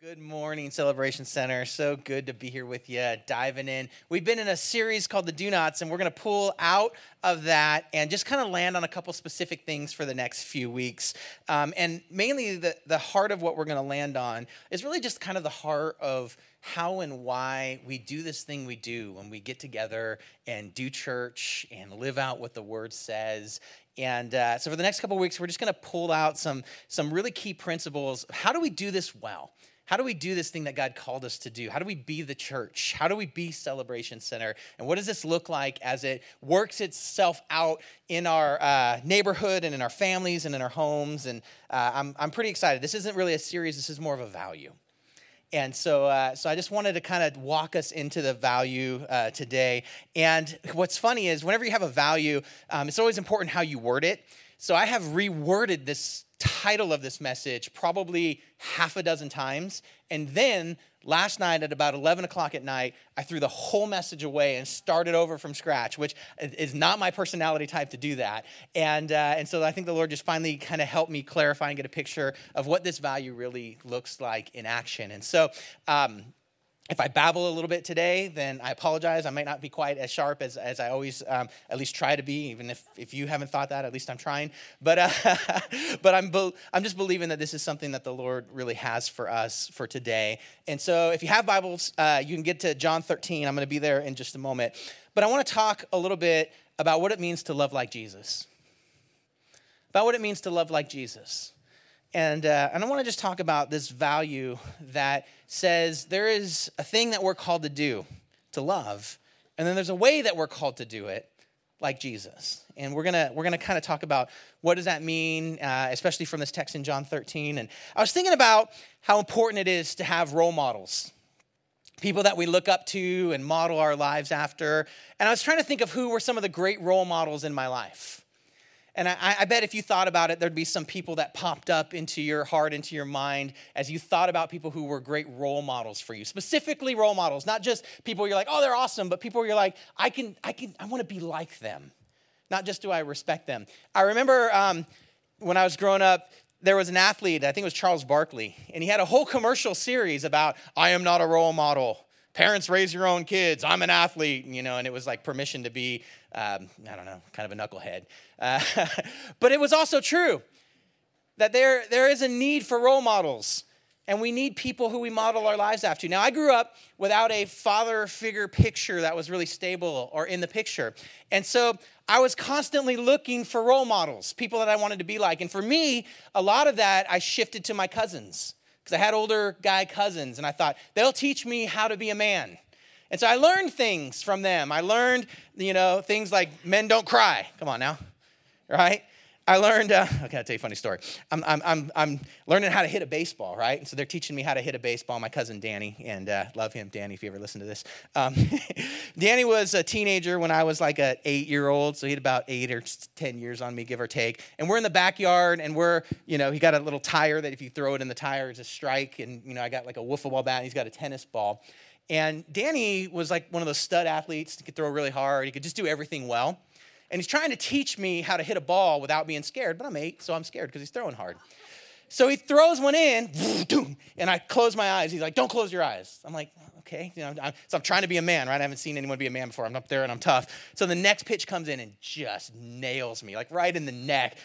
Good morning, Celebration Center. So good to be here with you, diving in. We've been in a series called the Do Nots, and we're going to pull out of that and just kind of land on a couple specific things for the next few weeks. Um, and mainly, the, the heart of what we're going to land on is really just kind of the heart of how and why we do this thing we do when we get together and do church and live out what the word says and uh, so for the next couple weeks, we're just going to pull out some, some really key principles. How do we do this well? How do we do this thing that God called us to do? How do we be the church? How do we be Celebration Center? And what does this look like as it works itself out in our uh, neighborhood and in our families and in our homes? And uh, I'm, I'm pretty excited. This isn't really a series, this is more of a value. And so, uh, so I just wanted to kind of walk us into the value uh, today. And what's funny is whenever you have a value, um, it's always important how you word it. So I have reworded this title of this message probably half a dozen times. And then last night at about 11 o'clock at night, I threw the whole message away and started over from scratch, which is not my personality type to do that. And, uh, and so I think the Lord just finally kind of helped me clarify and get a picture of what this value really looks like in action. And so, um, if I babble a little bit today, then I apologize. I might not be quite as sharp as, as I always um, at least try to be, even if, if you haven't thought that, at least I'm trying. But, uh, but I'm, be- I'm just believing that this is something that the Lord really has for us for today. And so if you have Bibles, uh, you can get to John 13. I'm going to be there in just a moment. But I want to talk a little bit about what it means to love like Jesus. About what it means to love like Jesus. And, uh, and I want to just talk about this value that says there is a thing that we're called to do, to love, and then there's a way that we're called to do it, like Jesus. And we're gonna we're gonna kind of talk about what does that mean, uh, especially from this text in John 13. And I was thinking about how important it is to have role models, people that we look up to and model our lives after. And I was trying to think of who were some of the great role models in my life. And I, I, bet if you thought about it, there'd be some people that popped up into your heart, into your mind, as you thought about people who were great role models for you. Specifically, role models, not just people you're like, oh, they're awesome, but people you're like, I can, I can, I want to be like them. Not just do I respect them. I remember um, when I was growing up, there was an athlete, I think it was Charles Barkley, and he had a whole commercial series about, I am not a role model parents raise your own kids i'm an athlete you know and it was like permission to be um, i don't know kind of a knucklehead. Uh, but it was also true that there, there is a need for role models and we need people who we model our lives after. Now i grew up without a father figure picture that was really stable or in the picture. And so i was constantly looking for role models people that i wanted to be like. And for me a lot of that i shifted to my cousins because I had older guy cousins, and I thought, they'll teach me how to be a man. And so I learned things from them. I learned, you know, things like men don't cry. Come on now, right? I learned, uh, okay, I'll tell you a funny story. I'm, I'm, I'm, I'm learning how to hit a baseball, right? And so they're teaching me how to hit a baseball. My cousin Danny, and uh, love him, Danny, if you ever listen to this. Um, Danny was a teenager when I was like an eight year old, so he had about eight or 10 years on me, give or take. And we're in the backyard, and we're, you know, he got a little tire that if you throw it in the tire, it's a strike. And, you know, I got like a wiffle ball bat, and he's got a tennis ball. And Danny was like one of those stud athletes. He could throw really hard, he could just do everything well. And he's trying to teach me how to hit a ball without being scared, but I'm eight, so I'm scared because he's throwing hard. So he throws one in, and I close my eyes. He's like, "Don't close your eyes." I'm like, "Okay." You know, I'm, so I'm trying to be a man, right? I haven't seen anyone be a man before. I'm up there and I'm tough. So the next pitch comes in and just nails me, like right in the neck,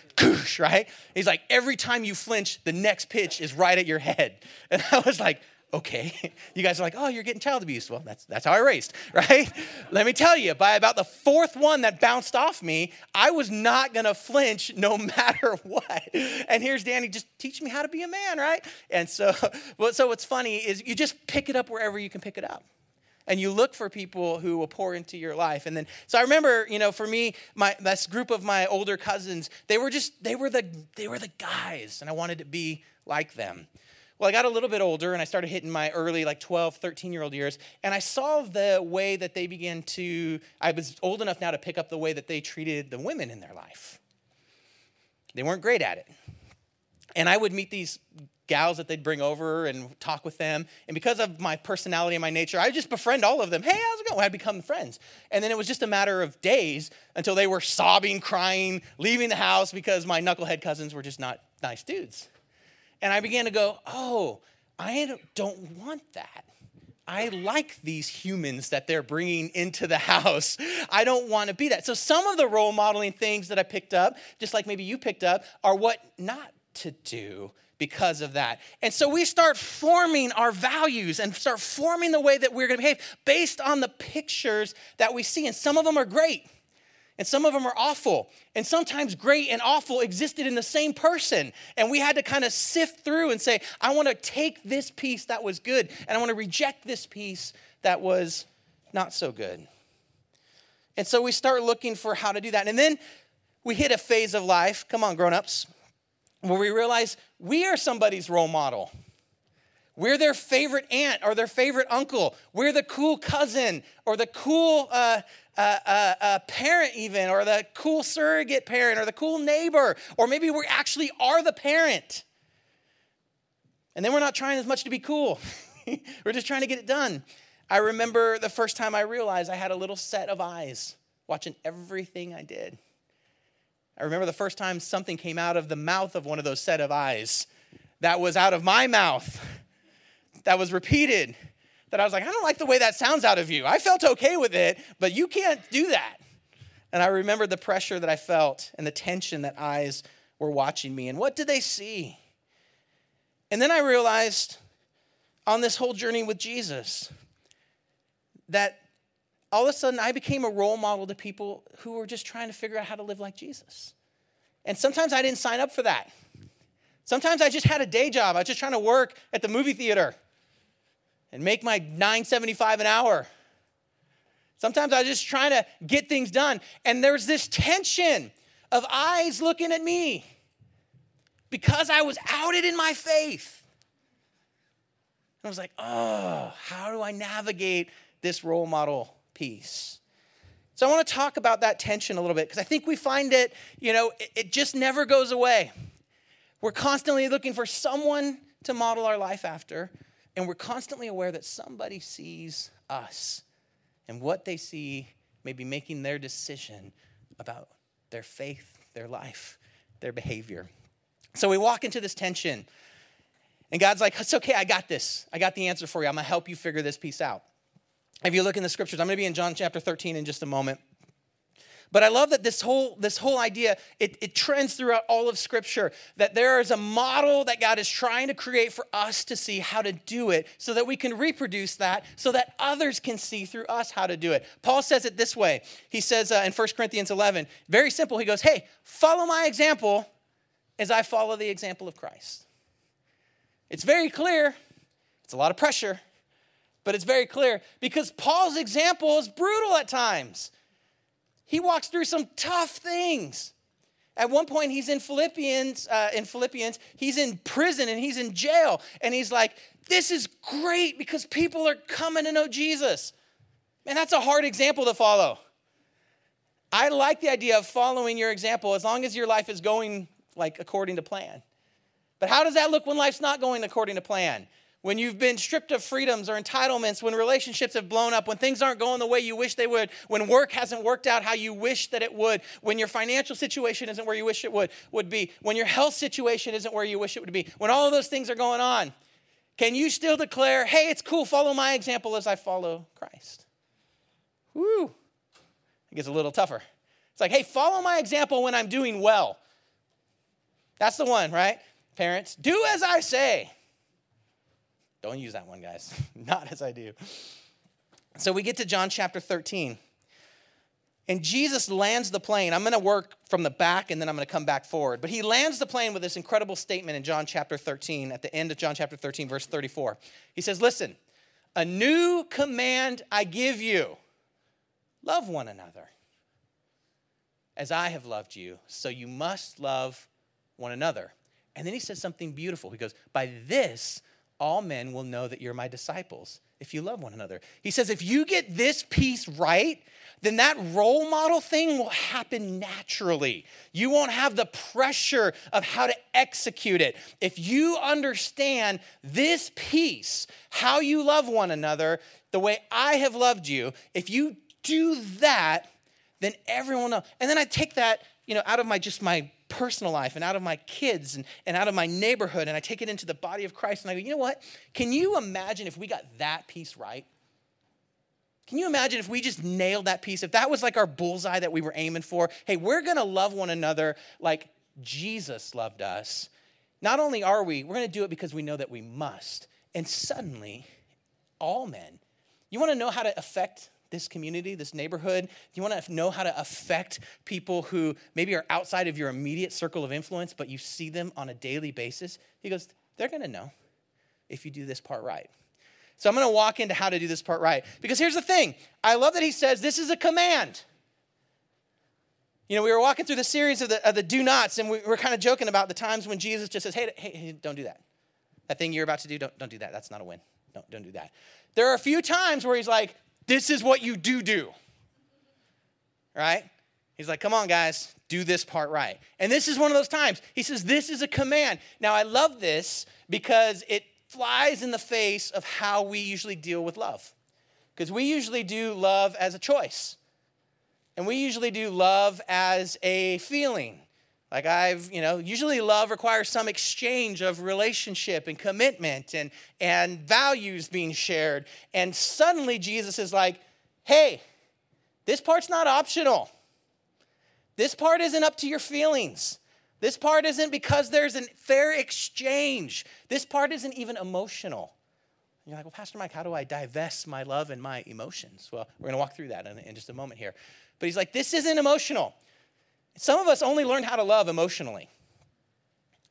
right? He's like, "Every time you flinch, the next pitch is right at your head." And I was like, okay. You guys are like, oh, you're getting child abuse. Well, that's, that's how I raised, right? Let me tell you, by about the fourth one that bounced off me, I was not gonna flinch no matter what. And here's Danny, just teach me how to be a man, right? And so, so what's funny is you just pick it up wherever you can pick it up and you look for people who will pour into your life and then so i remember you know for me my this group of my older cousins they were just they were the they were the guys and i wanted to be like them well, I got a little bit older and I started hitting my early, like 12, 13 year old years, and I saw the way that they began to, I was old enough now to pick up the way that they treated the women in their life. They weren't great at it. And I would meet these gals that they'd bring over and talk with them. And because of my personality and my nature, I just befriend all of them. Hey, how's it going? I'd become friends. And then it was just a matter of days until they were sobbing, crying, leaving the house because my knucklehead cousins were just not nice dudes. And I began to go, oh, I don't want that. I like these humans that they're bringing into the house. I don't want to be that. So, some of the role modeling things that I picked up, just like maybe you picked up, are what not to do because of that. And so we start forming our values and start forming the way that we're going to behave based on the pictures that we see. And some of them are great and some of them are awful. And sometimes great and awful existed in the same person. And we had to kind of sift through and say, I want to take this piece that was good, and I want to reject this piece that was not so good. And so we start looking for how to do that. And then we hit a phase of life, come on, grown ups, where we realize we are somebody's role model. We're their favorite aunt or their favorite uncle. We're the cool cousin or the cool uh, uh, parent, even, or the cool surrogate parent or the cool neighbor. Or maybe we actually are the parent. And then we're not trying as much to be cool, we're just trying to get it done. I remember the first time I realized I had a little set of eyes watching everything I did. I remember the first time something came out of the mouth of one of those set of eyes that was out of my mouth that was repeated that I was like, I don't like the way that sounds out of you. I felt okay with it, but you can't do that. And I remembered the pressure that I felt and the tension that eyes were watching me. And what did they see? And then I realized on this whole journey with Jesus that all of a sudden I became a role model to people who were just trying to figure out how to live like Jesus. And sometimes I didn't sign up for that. Sometimes I just had a day job. I was just trying to work at the movie theater and make my 975 an hour. Sometimes I was just trying to get things done. And there's this tension of eyes looking at me because I was outed in my faith. And I was like, oh, how do I navigate this role model piece? So I want to talk about that tension a little bit because I think we find it, you know, it, it just never goes away. We're constantly looking for someone to model our life after, and we're constantly aware that somebody sees us and what they see may be making their decision about their faith, their life, their behavior. So we walk into this tension, and God's like, It's okay, I got this. I got the answer for you. I'm gonna help you figure this piece out. If you look in the scriptures, I'm gonna be in John chapter 13 in just a moment. But I love that this whole, this whole idea, it, it trends throughout all of Scripture, that there is a model that God is trying to create for us to see how to do it so that we can reproduce that, so that others can see through us how to do it. Paul says it this way. He says uh, in 1 Corinthians 11, very simple. He goes, Hey, follow my example as I follow the example of Christ. It's very clear, it's a lot of pressure, but it's very clear because Paul's example is brutal at times. He walks through some tough things. At one point, he's in Philippians, uh, in Philippians, he's in prison and he's in jail. And he's like, This is great because people are coming to know Jesus. Man, that's a hard example to follow. I like the idea of following your example as long as your life is going like according to plan. But how does that look when life's not going according to plan? When you've been stripped of freedoms or entitlements, when relationships have blown up, when things aren't going the way you wish they would, when work hasn't worked out how you wish that it would, when your financial situation isn't where you wish it would, would be, when your health situation isn't where you wish it would be, when all of those things are going on, can you still declare, hey, it's cool, follow my example as I follow Christ? Woo! It gets a little tougher. It's like, hey, follow my example when I'm doing well. That's the one, right? Parents, do as I say. Don't use that one, guys. Not as I do. So we get to John chapter 13. And Jesus lands the plane. I'm going to work from the back and then I'm going to come back forward. But he lands the plane with this incredible statement in John chapter 13, at the end of John chapter 13, verse 34. He says, Listen, a new command I give you love one another. As I have loved you, so you must love one another. And then he says something beautiful. He goes, By this, all men will know that you're my disciples if you love one another. He says, if you get this piece right, then that role model thing will happen naturally. You won't have the pressure of how to execute it. If you understand this piece, how you love one another, the way I have loved you, if you do that, then everyone know. And then I take that you know, out of my just my personal life and out of my kids and, and out of my neighborhood and I take it into the body of Christ and I go, you know what? Can you imagine if we got that piece right? Can you imagine if we just nailed that piece? If that was like our bullseye that we were aiming for? Hey, we're gonna love one another like Jesus loved us. Not only are we, we're gonna do it because we know that we must. And suddenly, all men, you wanna know how to affect this community, this neighborhood? You want to know how to affect people who maybe are outside of your immediate circle of influence, but you see them on a daily basis? He goes, they're going to know if you do this part right. So I'm going to walk into how to do this part right. Because here's the thing I love that he says this is a command. You know, we were walking through the series of the, of the do nots, and we were kind of joking about the times when Jesus just says, hey, hey, hey, don't do that. That thing you're about to do, don't, don't do that. That's not a win. Don't, don't do that. There are a few times where he's like, this is what you do do. Right? He's like, come on, guys, do this part right. And this is one of those times. He says, this is a command. Now, I love this because it flies in the face of how we usually deal with love. Because we usually do love as a choice, and we usually do love as a feeling. Like I've, you know, usually love requires some exchange of relationship and commitment and, and values being shared. And suddenly Jesus is like, hey, this part's not optional. This part isn't up to your feelings. This part isn't because there's a fair exchange. This part isn't even emotional. And you're like, well, Pastor Mike, how do I divest my love and my emotions? Well, we're going to walk through that in, in just a moment here. But he's like, this isn't emotional. Some of us only learn how to love emotionally.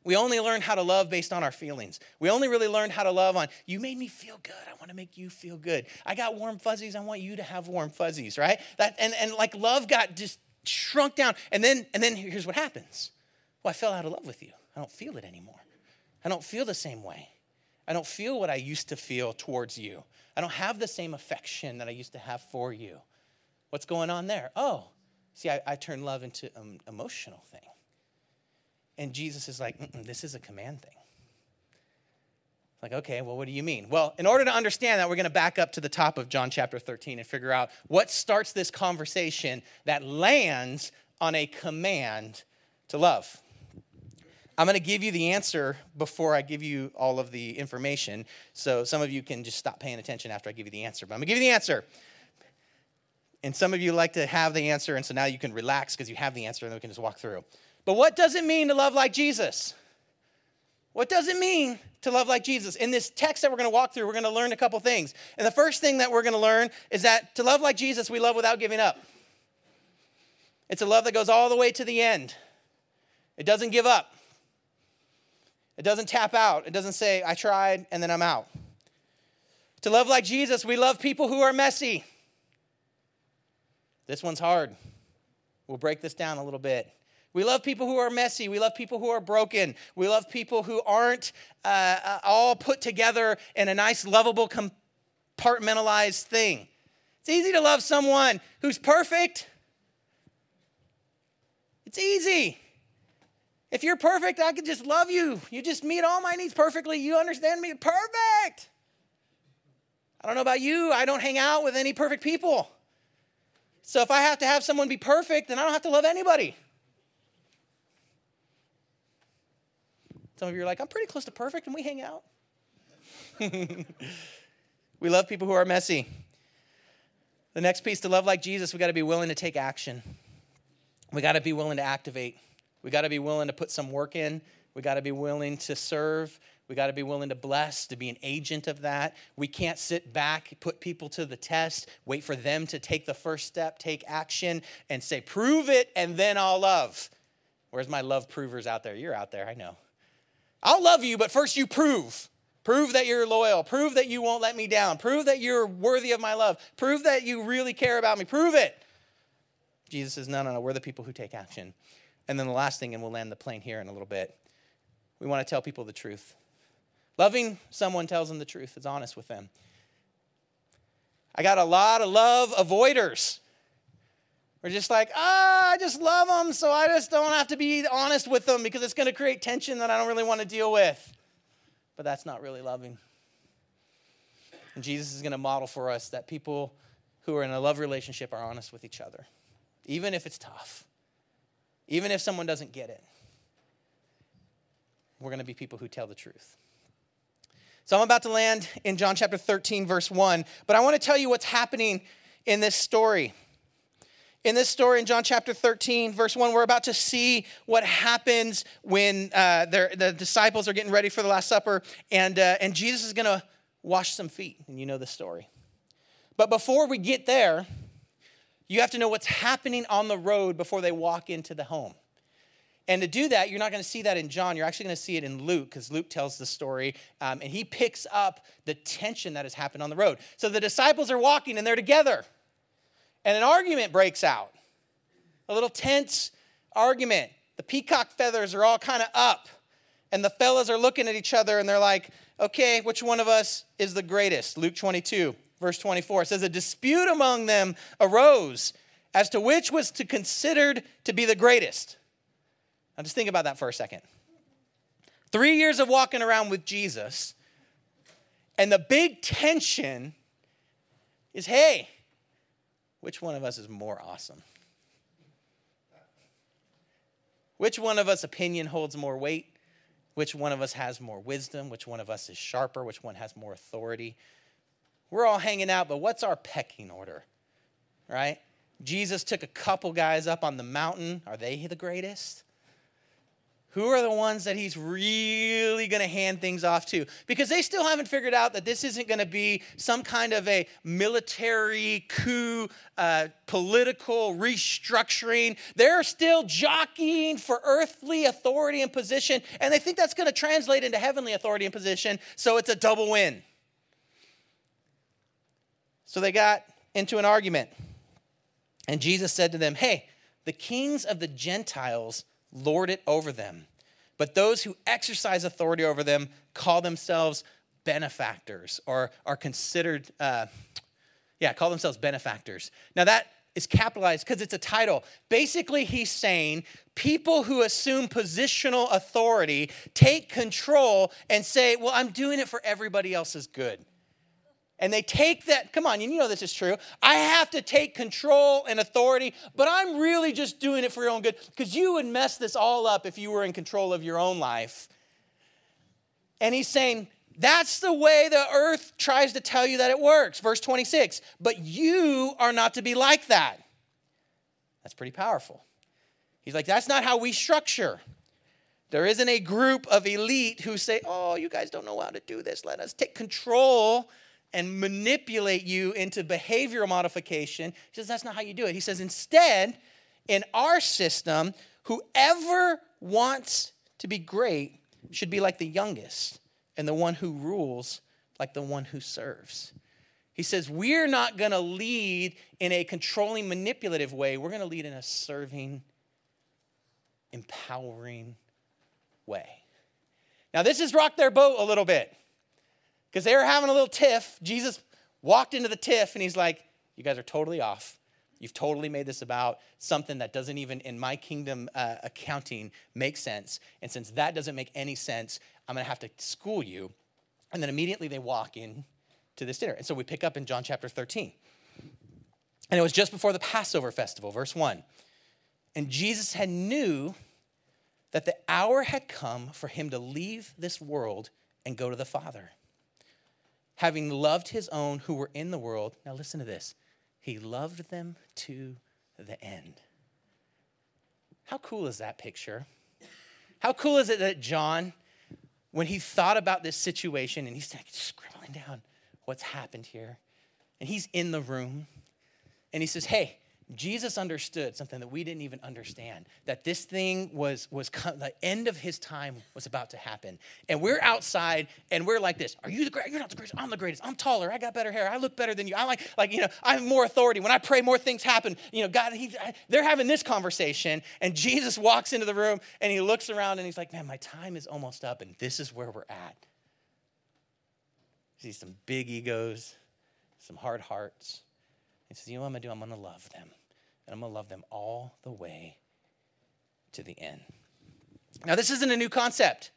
We only learn how to love based on our feelings. We only really learn how to love on, you made me feel good. I want to make you feel good. I got warm fuzzies. I want you to have warm fuzzies, right? That, and, and like love got just shrunk down. And then, and then here's what happens. Well, I fell out of love with you. I don't feel it anymore. I don't feel the same way. I don't feel what I used to feel towards you. I don't have the same affection that I used to have for you. What's going on there? Oh, See, I, I turn love into an emotional thing. And Jesus is like, this is a command thing. Like, okay, well, what do you mean? Well, in order to understand that, we're going to back up to the top of John chapter 13 and figure out what starts this conversation that lands on a command to love. I'm going to give you the answer before I give you all of the information. So some of you can just stop paying attention after I give you the answer. But I'm going to give you the answer. And some of you like to have the answer, and so now you can relax because you have the answer, and then we can just walk through. But what does it mean to love like Jesus? What does it mean to love like Jesus? In this text that we're going to walk through, we're going to learn a couple things. And the first thing that we're going to learn is that to love like Jesus, we love without giving up. It's a love that goes all the way to the end. It doesn't give up. It doesn't tap out. It doesn't say, I tried and then I'm out. To love like Jesus, we love people who are messy. This one's hard. We'll break this down a little bit. We love people who are messy. We love people who are broken. We love people who aren't uh, uh, all put together in a nice, lovable, compartmentalized thing. It's easy to love someone who's perfect. It's easy. If you're perfect, I could just love you. You just meet all my needs perfectly. You understand me? Perfect. I don't know about you. I don't hang out with any perfect people. So if I have to have someone be perfect, then I don't have to love anybody. Some of you are like, I'm pretty close to perfect and we hang out. we love people who are messy. The next piece to love like Jesus, we got to be willing to take action. We got to be willing to activate. We got to be willing to put some work in. We got to be willing to serve. We got to be willing to bless, to be an agent of that. We can't sit back, put people to the test, wait for them to take the first step, take action, and say, prove it, and then I'll love. Where's my love provers out there? You're out there, I know. I'll love you, but first you prove. Prove that you're loyal. Prove that you won't let me down. Prove that you're worthy of my love. Prove that you really care about me. Prove it. Jesus says, no, no, no, we're the people who take action. And then the last thing, and we'll land the plane here in a little bit, we want to tell people the truth. Loving someone tells them the truth, is honest with them. I got a lot of love avoiders. We're just like, ah, I just love them, so I just don't have to be honest with them because it's going to create tension that I don't really want to deal with. But that's not really loving. And Jesus is going to model for us that people who are in a love relationship are honest with each other, even if it's tough. even if someone doesn't get it, we're going to be people who tell the truth. So I'm about to land in John chapter 13, verse 1, but I want to tell you what's happening in this story. In this story in John chapter 13, verse 1, we're about to see what happens when uh, the disciples are getting ready for the Last Supper, and, uh, and Jesus is going to wash some feet. And you know the story. But before we get there, you have to know what's happening on the road before they walk into the home. And to do that, you're not going to see that in John. You're actually going to see it in Luke because Luke tells the story um, and he picks up the tension that has happened on the road. So the disciples are walking and they're together, and an argument breaks out. A little tense argument. The peacock feathers are all kind of up, and the fellas are looking at each other and they're like, okay, which one of us is the greatest? Luke 22, verse 24 says, A dispute among them arose as to which was to considered to be the greatest. Now, just think about that for a second. Three years of walking around with Jesus, and the big tension is hey, which one of us is more awesome? Which one of us opinion holds more weight? Which one of us has more wisdom? Which one of us is sharper? Which one has more authority? We're all hanging out, but what's our pecking order? Right? Jesus took a couple guys up on the mountain. Are they the greatest? Who are the ones that he's really going to hand things off to? Because they still haven't figured out that this isn't going to be some kind of a military coup, uh, political restructuring. They're still jockeying for earthly authority and position, and they think that's going to translate into heavenly authority and position, so it's a double win. So they got into an argument, and Jesus said to them, Hey, the kings of the Gentiles lord it over them. But those who exercise authority over them call themselves benefactors or are considered, uh, yeah, call themselves benefactors. Now that is capitalized because it's a title. Basically, he's saying people who assume positional authority take control and say, well, I'm doing it for everybody else's good and they take that, come on, you know this is true. I have to take control and authority, but I'm really just doing it for your own good because you would mess this all up if you were in control of your own life. And he's saying, that's the way the earth tries to tell you that it works. Verse 26, but you are not to be like that. That's pretty powerful. He's like, that's not how we structure. There isn't a group of elite who say, oh, you guys don't know how to do this. Let us take control and manipulate you into behavioral modification. He says, that's not how you do it. He says, instead, in our system, whoever wants to be great should be like the youngest, and the one who rules like the one who serves. He says, We're not going to lead in a controlling, manipulative way. We're going to lead in a serving, empowering way. Now, this has rocked their boat a little bit because they were having a little tiff. Jesus walked into the tiff and he's like, You guys are totally off. You've totally made this about something that doesn't even, in my kingdom uh, accounting, make sense. And since that doesn't make any sense, I'm going to have to school you. And then immediately they walk in to this dinner. And so we pick up in John chapter 13. And it was just before the Passover festival, verse 1. And Jesus had knew that the hour had come for him to leave this world and go to the Father having loved his own who were in the world. Now, listen to this. He loved them to the end. How cool is that picture? How cool is it that John, when he thought about this situation and he's like scribbling down what's happened here, and he's in the room, and he says, Hey, Jesus understood something that we didn't even understand that this thing was was the end of his time was about to happen. And we're outside and we're like this. Are you the greatest? You're not the greatest. I'm the greatest. I'm taller. I got better hair. I look better than you. I like like you know, I have more authority. When I pray more things happen. You know, God he, they're having this conversation and Jesus walks into the room and he looks around and he's like, "Man, my time is almost up and this is where we're at." See some big egos, some hard hearts. He says, You know what I'm going to do? I'm going to love them. And I'm going to love them all the way to the end. Now, this isn't a new concept.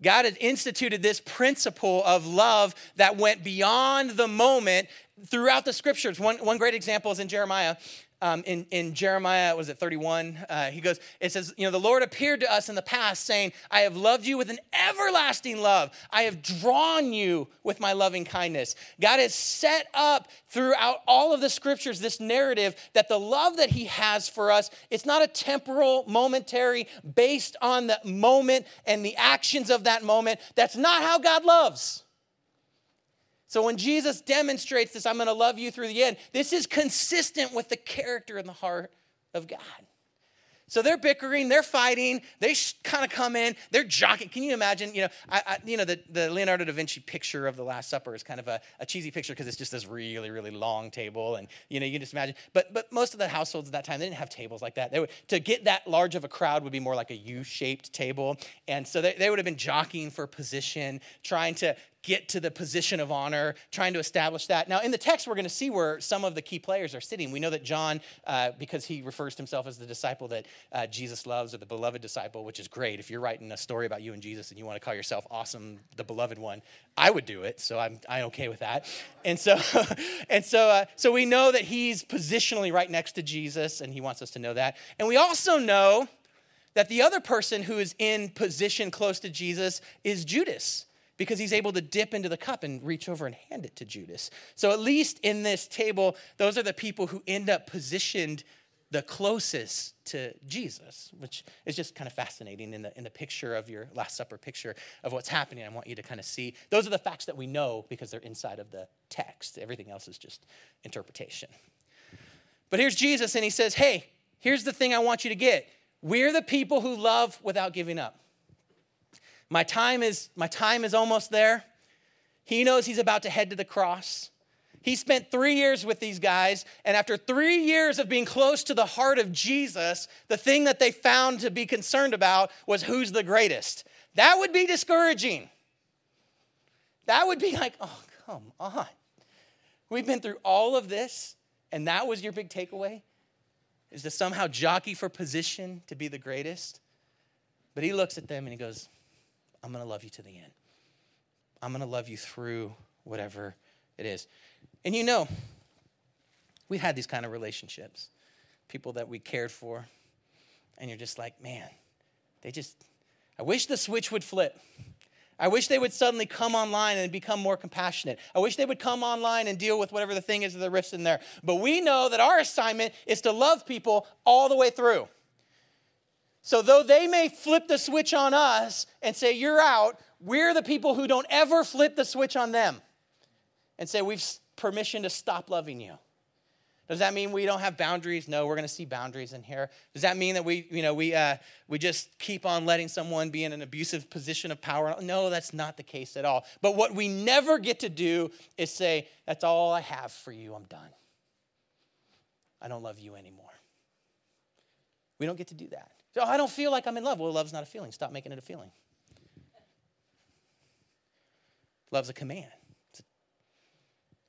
God had instituted this principle of love that went beyond the moment throughout the scriptures. One, one great example is in Jeremiah. Um, in, in Jeremiah, was it 31? Uh, he goes, it says, you know, the Lord appeared to us in the past saying, I have loved you with an everlasting love. I have drawn you with my loving kindness. God has set up throughout all of the scriptures this narrative that the love that he has for us, it's not a temporal, momentary, based on the moment and the actions of that moment. That's not how God loves. So when Jesus demonstrates this, I'm going to love you through the end, this is consistent with the character and the heart of God. So they're bickering, they're fighting, they kind of come in, they're jockeying. Can you imagine? You know, I, I, you know, the, the Leonardo da Vinci picture of the Last Supper is kind of a, a cheesy picture because it's just this really, really long table, and you know, you can just imagine. But but most of the households at that time they didn't have tables like that. They would to get that large of a crowd would be more like a U-shaped table, and so they, they would have been jockeying for position, trying to get to the position of honor, trying to establish that. Now, in the text, we're going to see where some of the key players are sitting. We know that John, uh, because he refers to himself as the disciple that uh, Jesus loves or the beloved disciple, which is great. If you're writing a story about you and Jesus and you want to call yourself awesome, the beloved one, I would do it. So I'm, I'm okay with that. And so, and so, uh, so we know that he's positionally right next to Jesus, and he wants us to know that. And we also know that the other person who is in position close to Jesus is Judas because he's able to dip into the cup and reach over and hand it to Judas. So, at least in this table, those are the people who end up positioned the closest to Jesus, which is just kind of fascinating in the, in the picture of your Last Supper picture of what's happening. I want you to kind of see. Those are the facts that we know because they're inside of the text. Everything else is just interpretation. But here's Jesus, and he says, Hey, here's the thing I want you to get. We're the people who love without giving up. My time is my time is almost there. He knows he's about to head to the cross. He spent three years with these guys, and after three years of being close to the heart of Jesus, the thing that they found to be concerned about was who's the greatest. That would be discouraging. That would be like, oh, come on. We've been through all of this, and that was your big takeaway? Is to somehow jockey for position to be the greatest? But he looks at them and he goes, I'm going to love you to the end. I'm going to love you through whatever it is. And you know, we've had these kind of relationships, people that we cared for, and you're just like, man, they just, I wish the switch would flip. I wish they would suddenly come online and become more compassionate. I wish they would come online and deal with whatever the thing is, that the rifts in there. But we know that our assignment is to love people all the way through. So, though they may flip the switch on us and say, You're out, we're the people who don't ever flip the switch on them and say, We've permission to stop loving you. Does that mean we don't have boundaries? No, we're going to see boundaries in here. Does that mean that we, you know, we, uh, we just keep on letting someone be in an abusive position of power? No, that's not the case at all. But what we never get to do is say, that's all I have for you. I'm done. I don't love you anymore. We don't get to do that. So I don't feel like I'm in love. Well, love's not a feeling. Stop making it a feeling. Love's a command. It's a,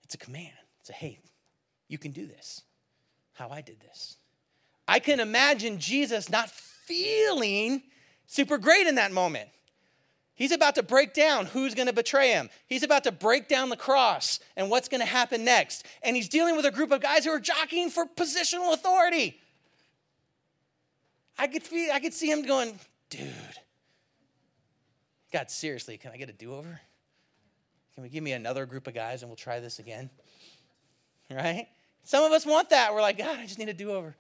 it's a command. It's a hey, you can do this. How I did this. I can imagine Jesus not feeling super great in that moment. He's about to break down who's going to betray him. He's about to break down the cross and what's going to happen next. And he's dealing with a group of guys who are jockeying for positional authority. I could I could see him going, dude, God, seriously, can I get a do-over? Can we give me another group of guys and we'll try this again? Right? Some of us want that. We're like, God, I just need a do-over.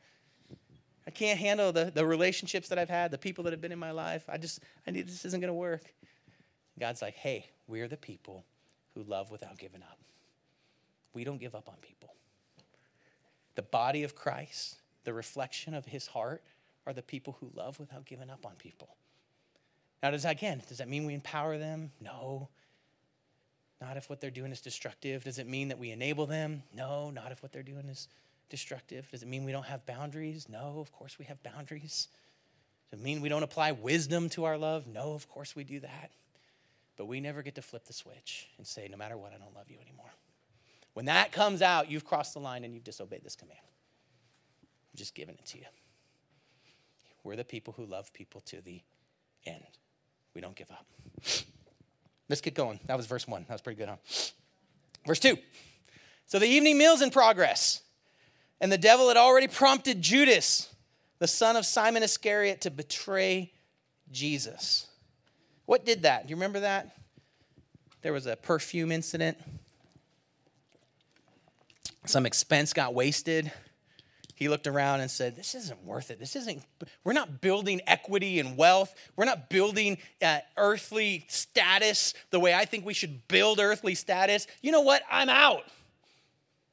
I can't handle the, the relationships that I've had, the people that have been in my life. I just, I need, this isn't to work. God's like, hey, we're the people who love without giving up. We don't give up on people. The body of Christ, the reflection of his heart, are the people who love without giving up on people. Now, does that, again, does that mean we empower them? No. Not if what they're doing is destructive. Does it mean that we enable them? No, not if what they're doing is destructive. Does it mean we don't have boundaries? No, of course we have boundaries. Does it mean we don't apply wisdom to our love? No, of course we do that. But we never get to flip the switch and say, no matter what, I don't love you anymore. When that comes out, you've crossed the line and you've disobeyed this command. I'm just giving it to you. We're the people who love people to the end. We don't give up. Let's get going. That was verse one. That was pretty good, huh? Verse two. So the evening meal's in progress. And the devil had already prompted Judas, the son of Simon Iscariot, to betray Jesus. What did that? Do you remember that? There was a perfume incident. Some expense got wasted. He looked around and said, This isn't worth it. This isn't, we're not building equity and wealth. We're not building uh, earthly status the way I think we should build earthly status. You know what? I'm out.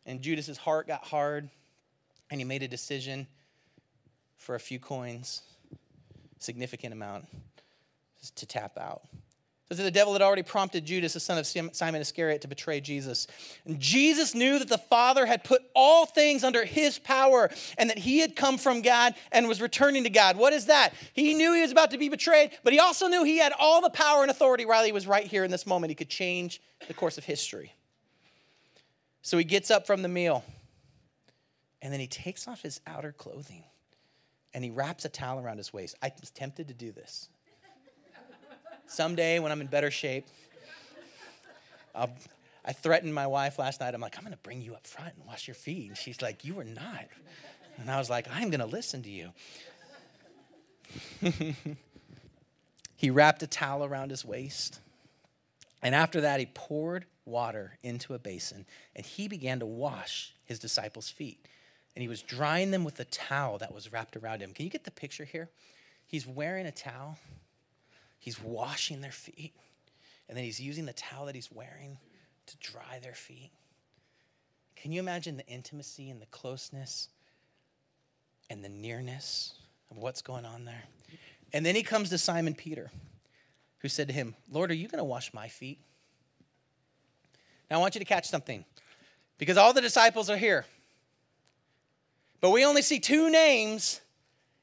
And Judas's heart got hard and he made a decision for a few coins, significant amount, to tap out. So the devil had already prompted Judas, the son of Simon Iscariot, to betray Jesus. And Jesus knew that the Father had put all things under his power and that he had come from God and was returning to God. What is that? He knew he was about to be betrayed, but he also knew he had all the power and authority while he was right here in this moment. He could change the course of history. So he gets up from the meal and then he takes off his outer clothing and he wraps a towel around his waist. I was tempted to do this. Someday when I'm in better shape, I'll, I threatened my wife last night. I'm like, I'm going to bring you up front and wash your feet. And she's like, You are not. And I was like, I'm going to listen to you. he wrapped a towel around his waist. And after that, he poured water into a basin and he began to wash his disciples' feet. And he was drying them with the towel that was wrapped around him. Can you get the picture here? He's wearing a towel, he's washing their feet, and then he's using the towel that he's wearing to dry their feet. Can you imagine the intimacy and the closeness and the nearness of what's going on there? And then he comes to Simon Peter, who said to him, Lord, are you going to wash my feet? Now, I want you to catch something because all the disciples are here. But we only see two names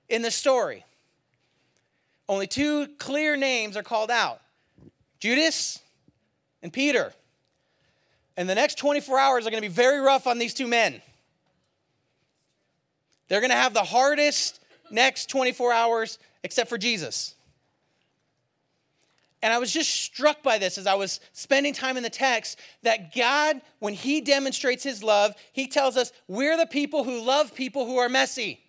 in the story. Only two clear names are called out Judas and Peter. And the next 24 hours are going to be very rough on these two men. They're going to have the hardest next 24 hours, except for Jesus. And I was just struck by this as I was spending time in the text that God, when He demonstrates His love, He tells us we're the people who love people who are messy.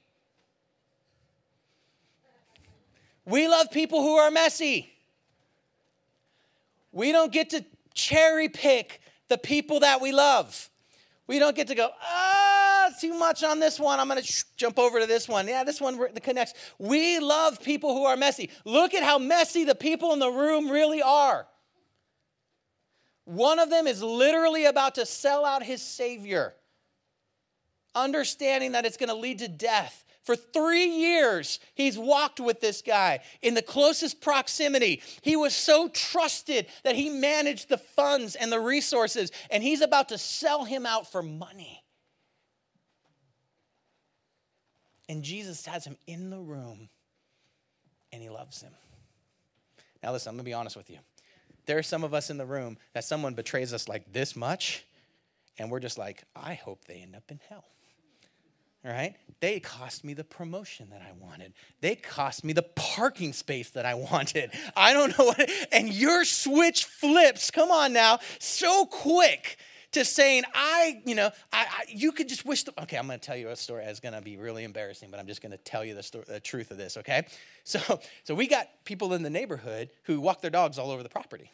We love people who are messy. We don't get to cherry pick the people that we love. We don't get to go, ah, too much on this one. I'm going to jump over to this one. Yeah, this one connects. We love people who are messy. Look at how messy the people in the room really are. One of them is literally about to sell out his Savior, understanding that it's going to lead to death. For three years, he's walked with this guy in the closest proximity. He was so trusted that he managed the funds and the resources, and he's about to sell him out for money. And Jesus has him in the room, and he loves him. Now, listen, I'm gonna be honest with you. There are some of us in the room that someone betrays us like this much, and we're just like, I hope they end up in hell right? They cost me the promotion that I wanted. They cost me the parking space that I wanted. I don't know what, and your switch flips, come on now, so quick to saying, I, you know, I, I you could just wish, the, okay, I'm gonna tell you a story. It's gonna be really embarrassing, but I'm just gonna tell you the, story, the truth of this, okay? So, so we got people in the neighborhood who walk their dogs all over the property.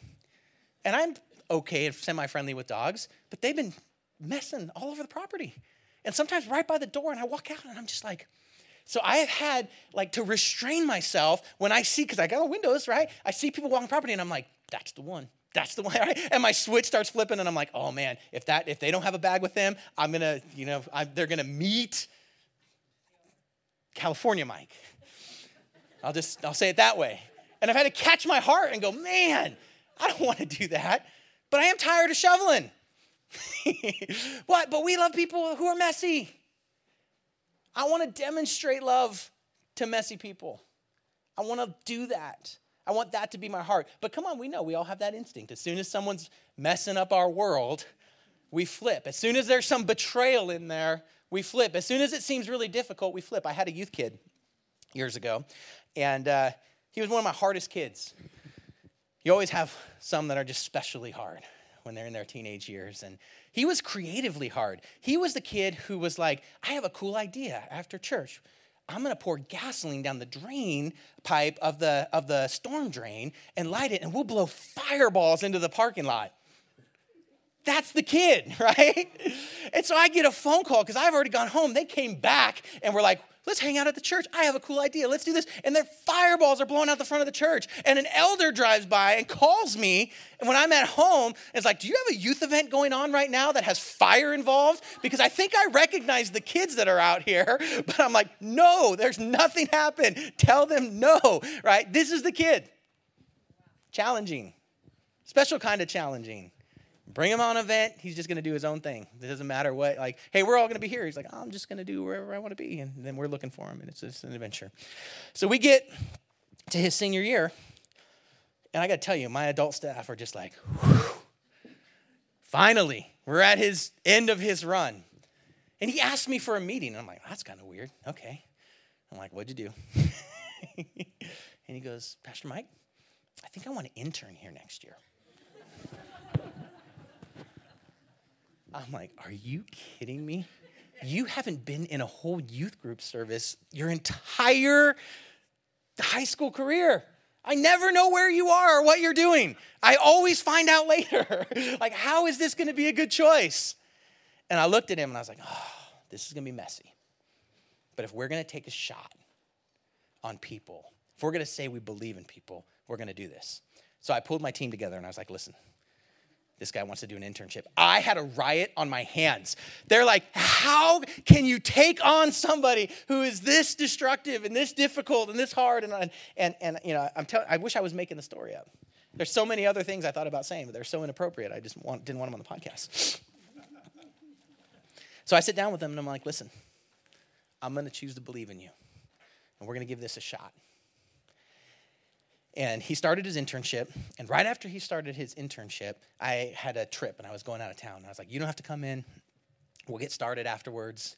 And I'm okay and semi friendly with dogs, but they've been messing all over the property and sometimes right by the door, and I walk out and I'm just like, so I have had like to restrain myself when I see, because I got windows, right? I see people walking property and I'm like, that's the one. That's the one, right? And my switch starts flipping, and I'm like, oh man, if that if they don't have a bag with them, I'm gonna, you know, I'm, they're gonna meet California Mike. I'll just I'll say it that way. And I've had to catch my heart and go, man, I don't want to do that, but I am tired of shoveling. what? But we love people who are messy. I want to demonstrate love to messy people. I want to do that. I want that to be my heart. But come on, we know we all have that instinct. As soon as someone's messing up our world, we flip. As soon as there's some betrayal in there, we flip. As soon as it seems really difficult, we flip. I had a youth kid years ago, and uh, he was one of my hardest kids. You always have some that are just specially hard when they're in their teenage years. And he was creatively hard. He was the kid who was like, I have a cool idea after church. I'm gonna pour gasoline down the drain pipe of the, of the storm drain and light it, and we'll blow fireballs into the parking lot. That's the kid, right? And so I get a phone call because I've already gone home. They came back and were like, let's hang out at the church. I have a cool idea. Let's do this. And their fireballs are blowing out the front of the church. And an elder drives by and calls me. And when I'm at home, it's like, do you have a youth event going on right now that has fire involved? Because I think I recognize the kids that are out here. But I'm like, no, there's nothing happened. Tell them no, right? This is the kid. Challenging. Special kind of challenging. Bring him on an event. He's just going to do his own thing. It doesn't matter what. Like, hey, we're all going to be here. He's like, I'm just going to do wherever I want to be, and then we're looking for him, and it's just an adventure. So we get to his senior year, and I got to tell you, my adult staff are just like, finally, we're at his end of his run, and he asked me for a meeting. And I'm like, that's kind of weird. Okay. I'm like, what'd you do? and he goes, Pastor Mike, I think I want to intern here next year. I'm like, are you kidding me? You haven't been in a whole youth group service your entire high school career. I never know where you are or what you're doing. I always find out later. like, how is this to be a good choice? And I looked at him and I was like, oh, this is to be messy. But if we're to take a shot on people, if we're to say we believe in people, we're to do this. So I pulled my team together and I was like, listen, this guy wants to do an internship. I had a riot on my hands. They're like, how can you take on somebody who is this destructive and this difficult and this hard? And, and, and you know, I'm telling, I wish I was making the story up. There's so many other things I thought about saying, but they're so inappropriate. I just want, didn't want them on the podcast. so I sit down with them and I'm like, listen, I'm going to choose to believe in you. And we're going to give this a shot. And he started his internship. And right after he started his internship, I had a trip and I was going out of town. I was like, You don't have to come in. We'll get started afterwards.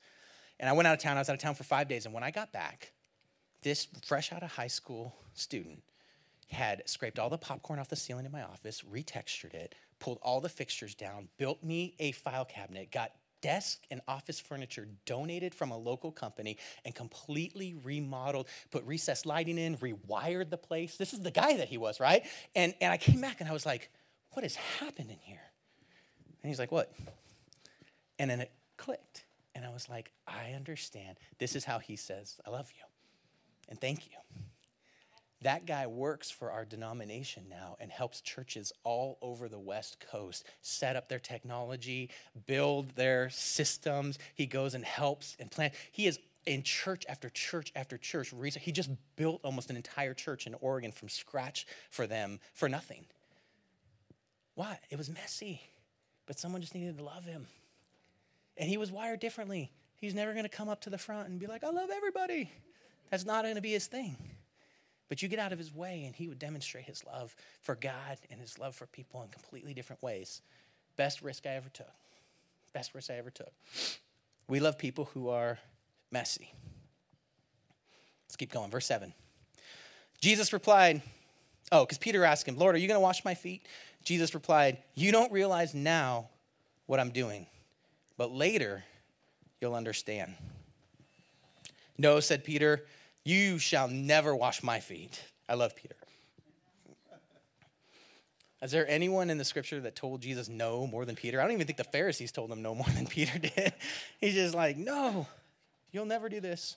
And I went out of town. I was out of town for five days. And when I got back, this fresh out of high school student had scraped all the popcorn off the ceiling in my office, retextured it, pulled all the fixtures down, built me a file cabinet, got desk and office furniture donated from a local company and completely remodeled, put recessed lighting in, rewired the place. This is the guy that he was, right? And, and I came back and I was like, what has happened in here? And he's like, what? And then it clicked. And I was like, I understand. This is how he says, I love you and thank you. That guy works for our denomination now and helps churches all over the West Coast set up their technology, build their systems. He goes and helps and plant. He is in church after church after church. He just built almost an entire church in Oregon from scratch for them for nothing. Why? It was messy, but someone just needed to love him. And he was wired differently. He's never going to come up to the front and be like, I love everybody. That's not going to be his thing. But you get out of his way, and he would demonstrate his love for God and his love for people in completely different ways. Best risk I ever took. Best risk I ever took. We love people who are messy. Let's keep going. Verse 7. Jesus replied, Oh, because Peter asked him, Lord, are you going to wash my feet? Jesus replied, You don't realize now what I'm doing, but later you'll understand. No, said Peter. You shall never wash my feet. I love Peter. Is there anyone in the scripture that told Jesus no more than Peter? I don't even think the Pharisees told him no more than Peter did. He's just like, no, you'll never do this.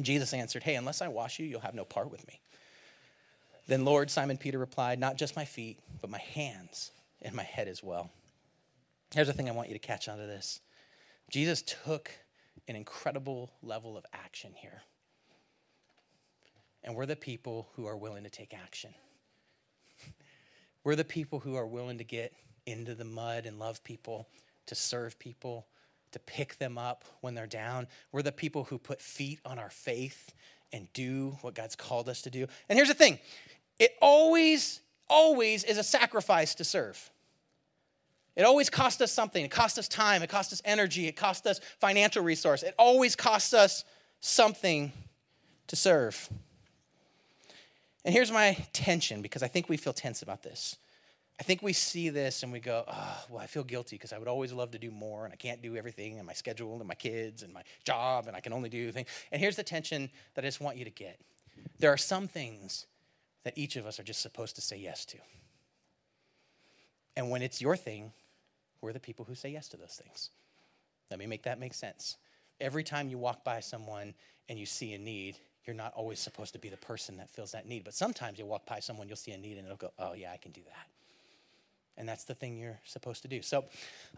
Jesus answered, hey, unless I wash you, you'll have no part with me. Then Lord, Simon Peter replied, not just my feet, but my hands and my head as well. Here's the thing I want you to catch onto this Jesus took an incredible level of action here and we're the people who are willing to take action. we're the people who are willing to get into the mud and love people, to serve people, to pick them up when they're down. We're the people who put feet on our faith and do what God's called us to do. And here's the thing it always, always is a sacrifice to serve. It always costs us something. It costs us time. It costs us energy. It costs us financial resource. It always costs us something to serve. And here's my tension because I think we feel tense about this. I think we see this and we go, oh, well, I feel guilty because I would always love to do more and I can't do everything and my schedule and my kids and my job and I can only do things. And here's the tension that I just want you to get there are some things that each of us are just supposed to say yes to. And when it's your thing, we're the people who say yes to those things. Let me make that make sense. Every time you walk by someone and you see a need, you're not always supposed to be the person that fills that need. But sometimes you'll walk by someone, you'll see a need, and it'll go, oh, yeah, I can do that. And that's the thing you're supposed to do. So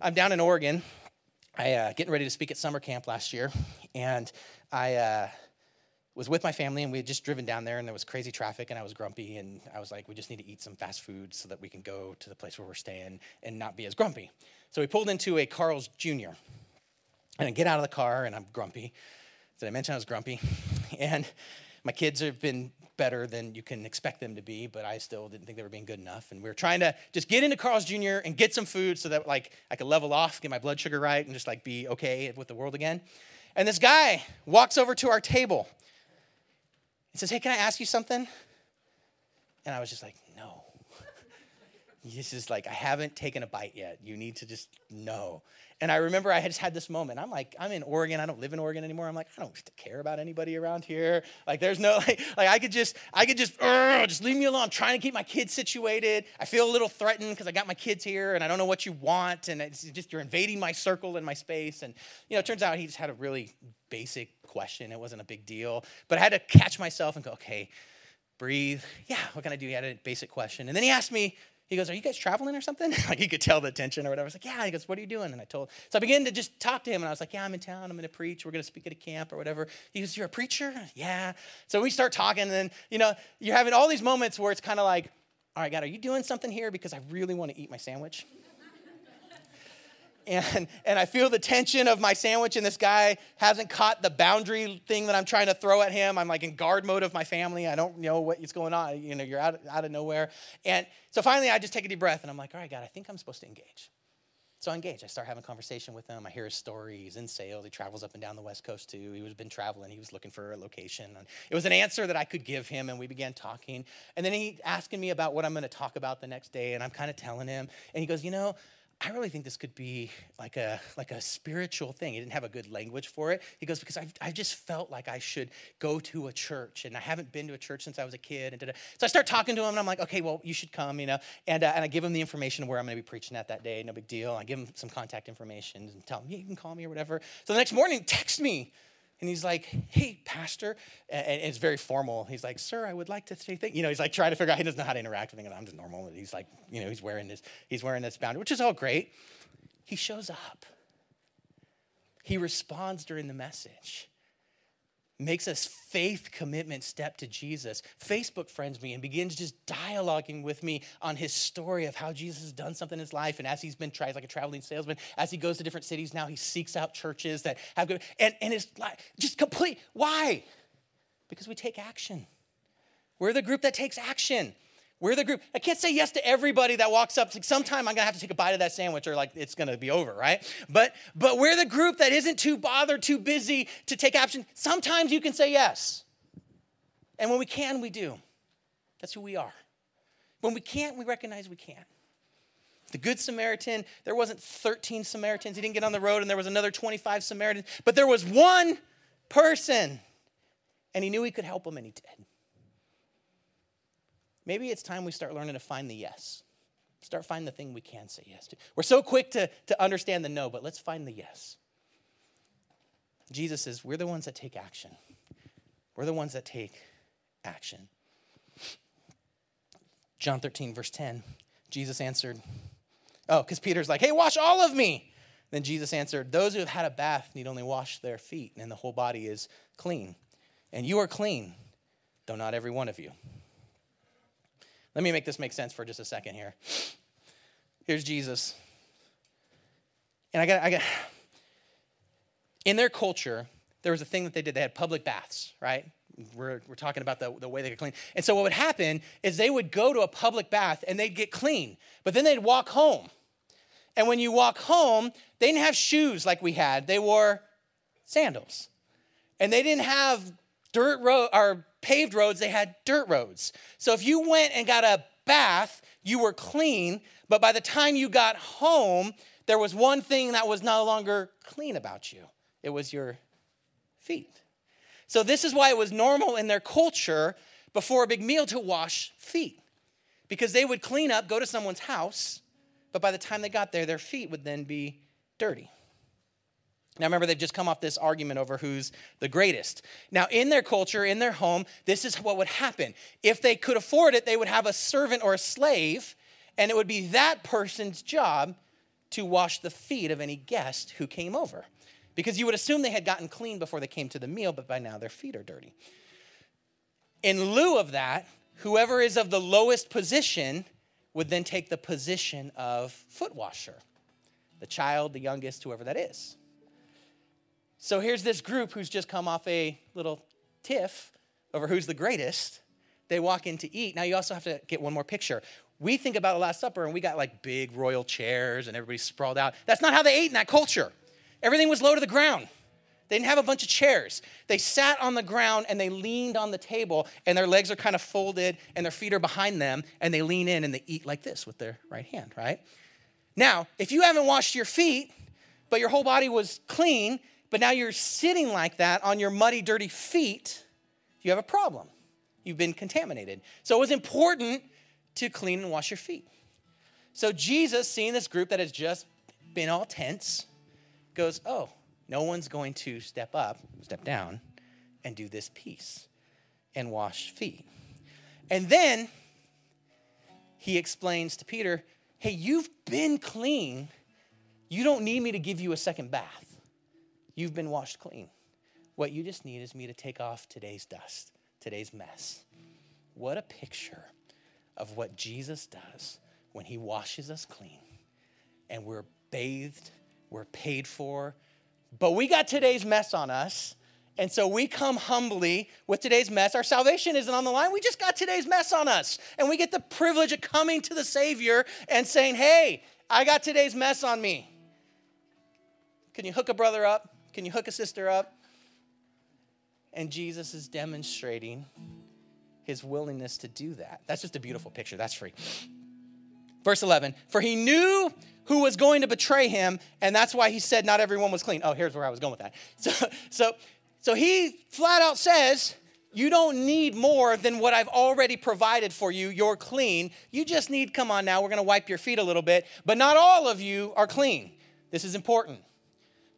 I'm down in Oregon. I uh, getting ready to speak at summer camp last year, and I uh, was with my family, and we had just driven down there, and there was crazy traffic, and I was grumpy, and I was like, we just need to eat some fast food so that we can go to the place where we're staying and not be as grumpy. So we pulled into a Carl's Jr. And I get out of the car, and I'm grumpy. Did I mention I was grumpy? And my kids have been better than you can expect them to be, but I still didn't think they were being good enough. And we were trying to just get into Carl's Jr. and get some food so that like I could level off, get my blood sugar right, and just like be okay with the world again. And this guy walks over to our table and says, Hey, can I ask you something? And I was just like, No. This is like, I haven't taken a bite yet. You need to just know. And I remember I just had this moment. I'm like, I'm in Oregon. I don't live in Oregon anymore. I'm like, I don't care about anybody around here. Like, there's no like, like I could just, I could just, just leave me alone. I'm trying to keep my kids situated. I feel a little threatened because I got my kids here, and I don't know what you want, and it's just you're invading my circle and my space. And you know, it turns out he just had a really basic question. It wasn't a big deal, but I had to catch myself and go, okay, breathe. Yeah, what can I do? He had a basic question, and then he asked me he goes, Are you guys traveling or something? like he could tell the tension or whatever. I was like, Yeah. He goes, What are you doing? And I told, so I began to just talk to him and I was like, Yeah, I'm in town. I'm going to preach. We're going to speak at a camp or whatever. He goes, You're a preacher? Yeah. So we start talking and then, you know, you're having all these moments where it's kind of like, All right, God, are you doing something here? Because I really want to eat my sandwich and, and I feel the tension of my sandwich, and this guy hasn't caught the boundary thing that I'm trying to throw at him. I'm like in guard mode of my family. I don't know what is going on. You know, you're out, out of nowhere. And so finally, I just take a deep breath, and I'm like, all right, God, I think I'm supposed to engage. So I engage. I start having a conversation with him. I hear his story. He's in sales. He travels up and down the West Coast too. He was been traveling. He was looking for a location. And it was an answer that I could give him, and we began talking. And then he asking me about what I'm going to talk about the next day, and I'm kind of telling him. And he goes, you know, I really think this could be like a like a spiritual thing. He didn't have a good language for it. He goes because I've, I just felt like I should go to a church, and I haven't been to a church since I was a kid. And so I start talking to him, and I'm like, okay, well, you should come, you know. And uh, and I give him the information where I'm going to be preaching at that day. No big deal. I give him some contact information and tell him yeah, you can call me or whatever. So the next morning, text me and he's like, hey, pastor. And it's very formal. He's like, sir, I would like to say thank you. know, he's like trying to figure out, he doesn't know how to interact with me. I'm just normal. He's like, you know, he's wearing this, he's wearing this boundary, which is all great. He shows up. He responds during the message makes us faith commitment step to Jesus. Facebook friends me and begins just dialoguing with me on his story of how Jesus has done something in his life. And as he's been tried like a traveling salesman, as he goes to different cities now, he seeks out churches that have good and, and it's like just complete. Why? Because we take action. We're the group that takes action. We're the group. I can't say yes to everybody that walks up. Like sometime I'm gonna have to take a bite of that sandwich, or like it's gonna be over, right? But but we're the group that isn't too bothered, too busy to take action. Sometimes you can say yes, and when we can, we do. That's who we are. When we can't, we recognize we can't. The Good Samaritan, there wasn't 13 Samaritans. He didn't get on the road, and there was another 25 Samaritans, but there was one person, and he knew he could help him, and he did. Maybe it's time we start learning to find the yes. Start finding the thing we can say yes to. We're so quick to, to understand the no, but let's find the yes. Jesus says, We're the ones that take action. We're the ones that take action. John 13, verse 10, Jesus answered, Oh, because Peter's like, Hey, wash all of me. Then Jesus answered, Those who have had a bath need only wash their feet, and the whole body is clean. And you are clean, though not every one of you. Let me make this make sense for just a second here. Here's Jesus. And I got, I got, in their culture, there was a thing that they did. They had public baths, right? We're, we're talking about the, the way they get clean. And so what would happen is they would go to a public bath and they'd get clean, but then they'd walk home. And when you walk home, they didn't have shoes like we had. They wore sandals. And they didn't have dirt road or paved roads, they had dirt roads. So if you went and got a bath, you were clean, but by the time you got home, there was one thing that was no longer clean about you it was your feet. So, this is why it was normal in their culture before a big meal to wash feet. Because they would clean up, go to someone's house, but by the time they got there, their feet would then be dirty. Now, remember, they've just come off this argument over who's the greatest. Now, in their culture, in their home, this is what would happen. If they could afford it, they would have a servant or a slave, and it would be that person's job to wash the feet of any guest who came over. Because you would assume they had gotten clean before they came to the meal, but by now their feet are dirty. In lieu of that, whoever is of the lowest position would then take the position of foot washer the child, the youngest, whoever that is. So here's this group who's just come off a little tiff over who's the greatest. They walk in to eat. Now you also have to get one more picture. We think about the Last Supper and we got like big royal chairs and everybody sprawled out. That's not how they ate in that culture. Everything was low to the ground. They didn't have a bunch of chairs. They sat on the ground and they leaned on the table, and their legs are kind of folded and their feet are behind them, and they lean in and they eat like this with their right hand, right? Now, if you haven't washed your feet, but your whole body was clean, but now you're sitting like that on your muddy, dirty feet, you have a problem. You've been contaminated. So it was important to clean and wash your feet. So Jesus, seeing this group that has just been all tense, goes, Oh, no one's going to step up, step down, and do this piece and wash feet. And then he explains to Peter, Hey, you've been clean. You don't need me to give you a second bath. You've been washed clean. What you just need is me to take off today's dust, today's mess. What a picture of what Jesus does when he washes us clean and we're bathed, we're paid for, but we got today's mess on us. And so we come humbly with today's mess. Our salvation isn't on the line. We just got today's mess on us. And we get the privilege of coming to the Savior and saying, Hey, I got today's mess on me. Can you hook a brother up? Can you hook a sister up? And Jesus is demonstrating his willingness to do that. That's just a beautiful picture. That's free. Verse 11 For he knew who was going to betray him, and that's why he said not everyone was clean. Oh, here's where I was going with that. So, so, so he flat out says, You don't need more than what I've already provided for you. You're clean. You just need, come on now, we're going to wipe your feet a little bit, but not all of you are clean. This is important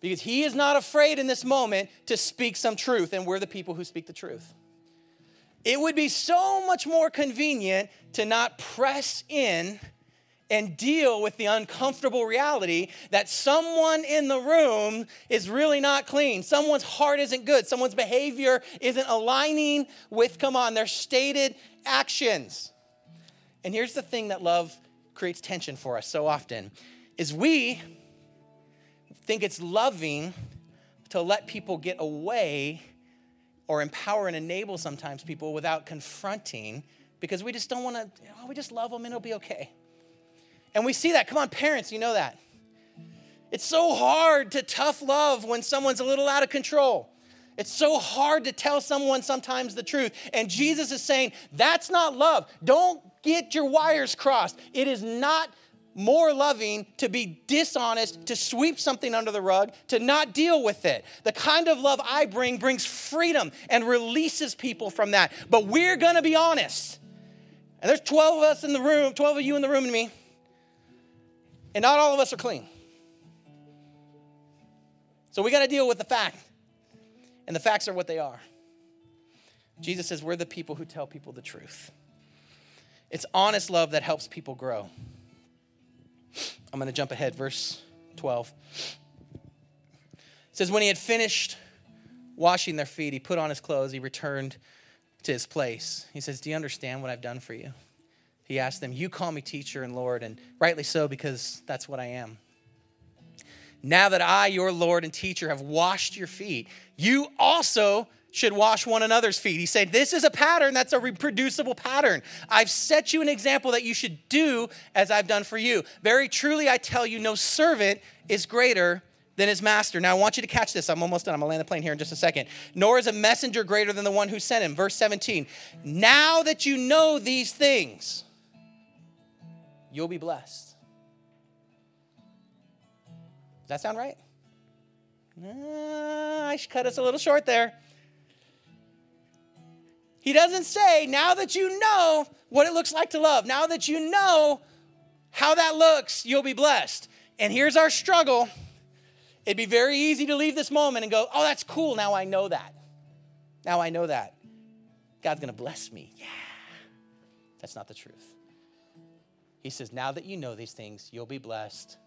because he is not afraid in this moment to speak some truth, and we're the people who speak the truth. It would be so much more convenient to not press in and deal with the uncomfortable reality that someone in the room is really not clean. Someone's heart isn't good. Someone's behavior isn't aligning with, come on, their stated actions. And here's the thing that love creates tension for us so often is we think it's loving to let people get away or empower and enable sometimes people without confronting because we just don't want to, oh, know, we just love them and it'll be okay. And we see that. Come on, parents, you know that. It's so hard to tough love when someone's a little out of control. It's so hard to tell someone sometimes the truth. And Jesus is saying, that's not love. Don't get your wires crossed. It is not more loving to be dishonest, to sweep something under the rug, to not deal with it. The kind of love I bring brings freedom and releases people from that. But we're gonna be honest. And there's 12 of us in the room, 12 of you in the room and me, and not all of us are clean. So we gotta deal with the fact. And the facts are what they are. Jesus says, We're the people who tell people the truth. It's honest love that helps people grow. I'm going to jump ahead, verse 12. It says, When he had finished washing their feet, he put on his clothes, he returned to his place. He says, Do you understand what I've done for you? He asked them, You call me teacher and Lord, and rightly so, because that's what I am. Now that I, your Lord and teacher, have washed your feet, you also should wash one another's feet. He said, This is a pattern that's a reproducible pattern. I've set you an example that you should do as I've done for you. Very truly, I tell you, no servant is greater than his master. Now, I want you to catch this. I'm almost done. I'm going to land the plane here in just a second. Nor is a messenger greater than the one who sent him. Verse 17. Now that you know these things, you'll be blessed. Does that sound right? Uh, I should cut us a little short there. He doesn't say, now that you know what it looks like to love, now that you know how that looks, you'll be blessed. And here's our struggle. It'd be very easy to leave this moment and go, oh, that's cool. Now I know that. Now I know that. God's going to bless me. Yeah. That's not the truth. He says, now that you know these things, you'll be blessed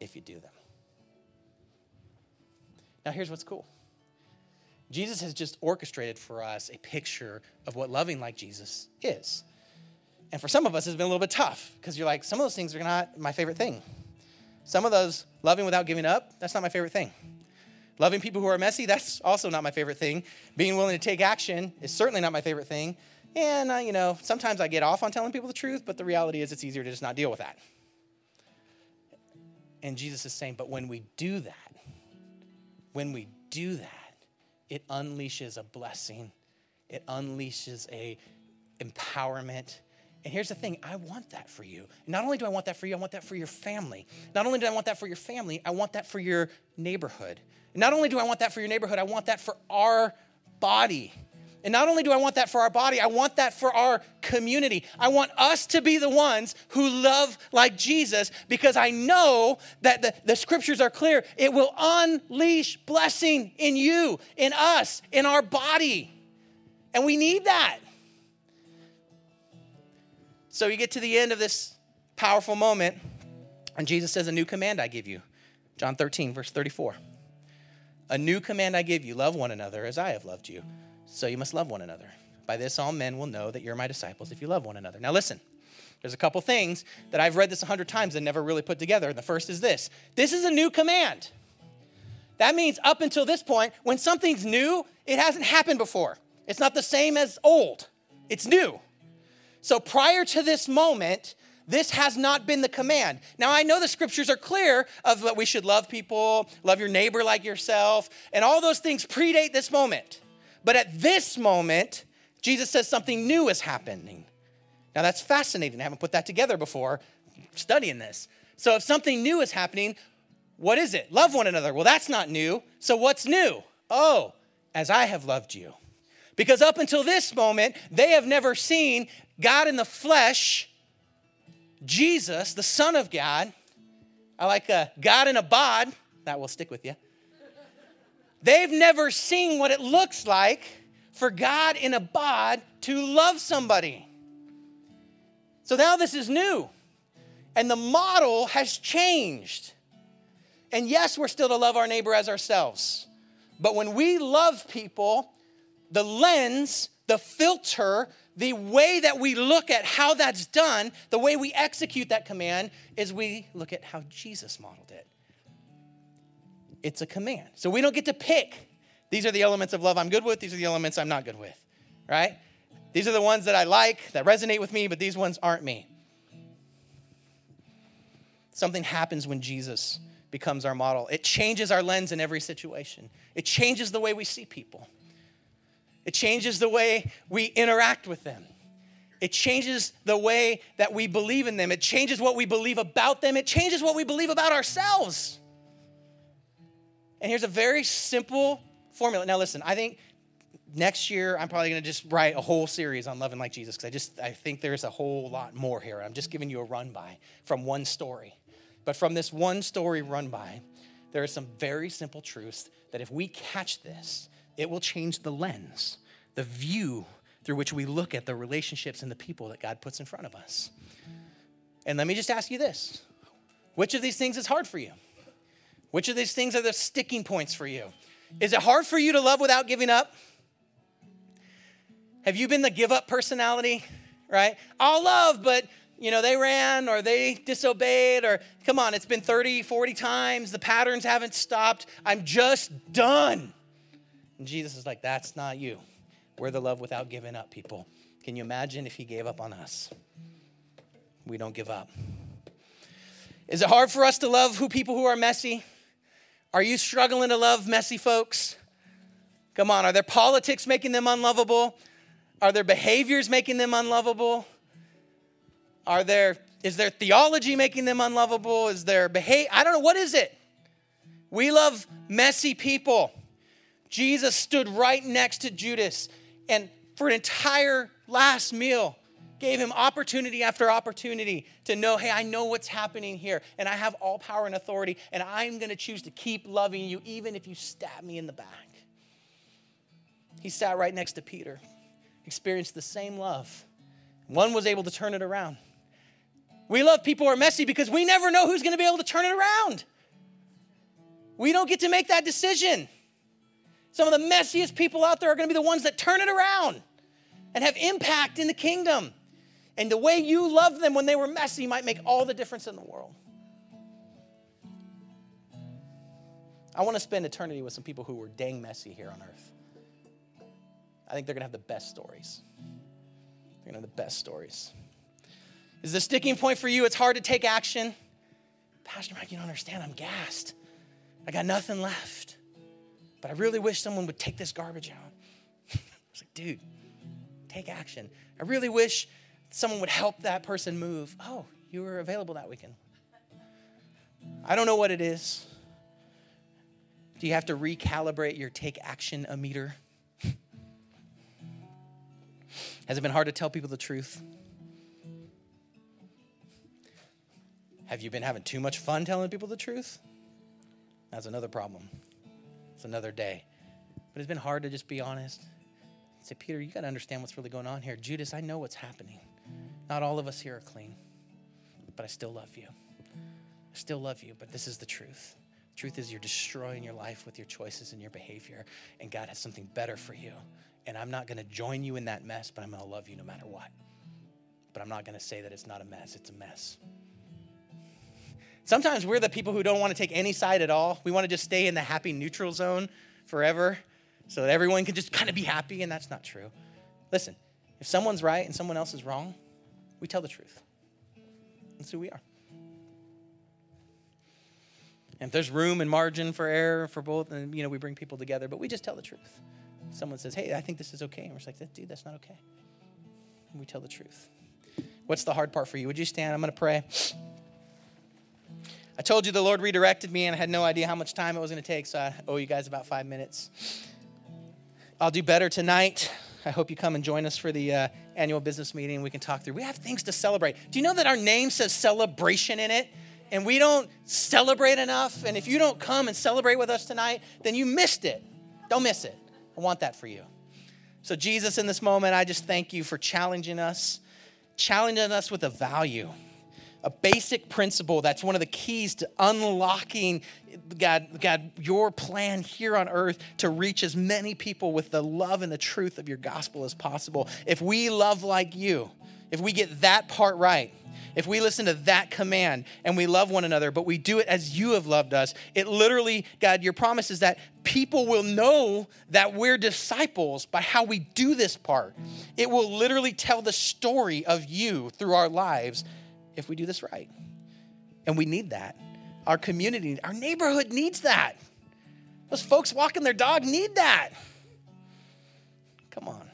if you do them. Now, here's what's cool Jesus has just orchestrated for us a picture of what loving like Jesus is. And for some of us, it's been a little bit tough because you're like, some of those things are not my favorite thing. Some of those, loving without giving up, that's not my favorite thing. Loving people who are messy, that's also not my favorite thing. Being willing to take action is certainly not my favorite thing. And, uh, you know, sometimes I get off on telling people the truth, but the reality is it's easier to just not deal with that. And Jesus is saying, but when we do that, when we do that, it unleashes a blessing. It unleashes a empowerment. And here's the thing I want that for you. Not only do I want that for you, I want that for your family. Not only do I want that for your family, I want that for your neighborhood. not only do I want that for your neighborhood, I want that for our body. And not only do I want that for our body, I want that for our community. I want us to be the ones who love like Jesus because I know that the, the scriptures are clear. It will unleash blessing in you, in us, in our body. And we need that. So you get to the end of this powerful moment, and Jesus says, A new command I give you. John 13, verse 34. A new command I give you love one another as I have loved you. So you must love one another. By this, all men will know that you're my disciples if you love one another. Now, listen, there's a couple things that I've read this a hundred times and never really put together. The first is this this is a new command. That means up until this point, when something's new, it hasn't happened before. It's not the same as old, it's new. So prior to this moment, this has not been the command. Now, I know the scriptures are clear of that we should love people, love your neighbor like yourself, and all those things predate this moment. But at this moment, Jesus says something new is happening. Now that's fascinating. I haven't put that together before studying this. So if something new is happening, what is it? Love one another. Well, that's not new. So what's new? Oh, as I have loved you. Because up until this moment, they have never seen God in the flesh, Jesus, the Son of God. I like a God in a bod. That will stick with you. They've never seen what it looks like for God in a bod to love somebody. So now this is new. And the model has changed. And yes, we're still to love our neighbor as ourselves. But when we love people, the lens, the filter, the way that we look at how that's done, the way we execute that command, is we look at how Jesus modeled it it's a command. So we don't get to pick. These are the elements of love I'm good with, these are the elements I'm not good with, right? These are the ones that I like, that resonate with me, but these ones aren't me. Something happens when Jesus becomes our model. It changes our lens in every situation, it changes the way we see people, it changes the way we interact with them. It changes the way that we believe in them. It changes what we believe about them. It changes what we believe about ourselves. And here's a very simple formula. Now, listen, I think next year I'm probably going to just write a whole series on loving like Jesus because I just I think there's a whole lot more here. I'm just giving you a run by from one story. But from this one story run by, there are some very simple truths that if we catch this, it will change the lens, the view through which we look at the relationships and the people that God puts in front of us. And let me just ask you this which of these things is hard for you? Which of these things are the sticking points for you? Is it hard for you to love without giving up? Have you been the give up personality? Right? I'll love, but you know, they ran or they disobeyed or come on, it's been 30, 40 times. The patterns haven't stopped. I'm just done. And Jesus is like, that's not you. We're the love without giving up people. Can you imagine if he gave up on us? We don't give up. Is it hard for us to love who people who are messy? Are you struggling to love messy folks? Come on, are their politics making them unlovable? Are their behaviors making them unlovable? Are there is their theology making them unlovable? Is their behavior? I don't know. What is it? We love messy people. Jesus stood right next to Judas and for an entire last meal gave him opportunity after opportunity to know, hey, I know what's happening here, and I have all power and authority, and I'm going to choose to keep loving you even if you stab me in the back. He sat right next to Peter, experienced the same love. One was able to turn it around. We love people who are messy because we never know who's going to be able to turn it around. We don't get to make that decision. Some of the messiest people out there are going to be the ones that turn it around and have impact in the kingdom. And the way you love them when they were messy might make all the difference in the world. I want to spend eternity with some people who were dang messy here on earth. I think they're going to have the best stories. They're going to have the best stories. Is the sticking point for you? It's hard to take action. Pastor Mike, you don't understand. I'm gassed. I got nothing left. But I really wish someone would take this garbage out. I was like, dude, take action. I really wish someone would help that person move. Oh, you were available that weekend. I don't know what it is. Do you have to recalibrate your take action meter? Has it been hard to tell people the truth? Have you been having too much fun telling people the truth? That's another problem. It's another day. But it's been hard to just be honest. Say, Peter, you got to understand what's really going on here. Judas, I know what's happening. Not all of us here are clean, but I still love you. I still love you, but this is the truth. The truth is, you're destroying your life with your choices and your behavior, and God has something better for you. And I'm not going to join you in that mess, but I'm going to love you no matter what. But I'm not going to say that it's not a mess, it's a mess. Sometimes we're the people who don't want to take any side at all. We want to just stay in the happy neutral zone forever so that everyone can just kind of be happy, and that's not true. Listen, if someone's right and someone else is wrong, we tell the truth. That's who we are. And if there's room and margin for error for both, then you know we bring people together, but we just tell the truth. Someone says, "Hey, I think this is okay," and we're like, "Dude, that's not okay." And we tell the truth. What's the hard part for you? Would you stand? I'm to pray. I told you the Lord redirected me and I had no idea how much time it was going to take, so I owe you guys about five minutes. I'll do better tonight. I hope you come and join us for the uh, annual business meeting. We can talk through. We have things to celebrate. Do you know that our name says celebration in it? And we don't celebrate enough. And if you don't come and celebrate with us tonight, then you missed it. Don't miss it. I want that for you. So, Jesus, in this moment, I just thank you for challenging us, challenging us with a value a basic principle that's one of the keys to unlocking God, God, your plan here on earth to reach as many people with the love and the truth of your gospel as possible. If we love like you, if we get that part right, if we listen to that command and we love one another, but we do it as you have loved us, it literally, God, your promise is that people will know that we're disciples by how we do this part. It will literally tell the story of you through our lives if we do this right. And we need that. Our community, our neighborhood needs that. Those folks walking their dog need that. Come on.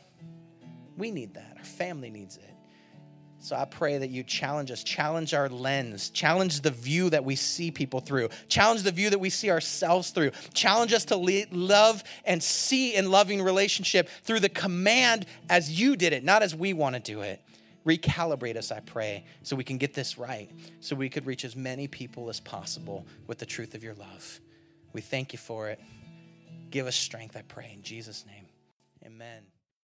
We need that. Our family needs it. So I pray that you challenge us, challenge our lens, challenge the view that we see people through, challenge the view that we see ourselves through, challenge us to love and see in loving relationship through the command as you did it, not as we want to do it. Recalibrate us, I pray, so we can get this right, so we could reach as many people as possible with the truth of your love. We thank you for it. Give us strength, I pray, in Jesus' name. Amen.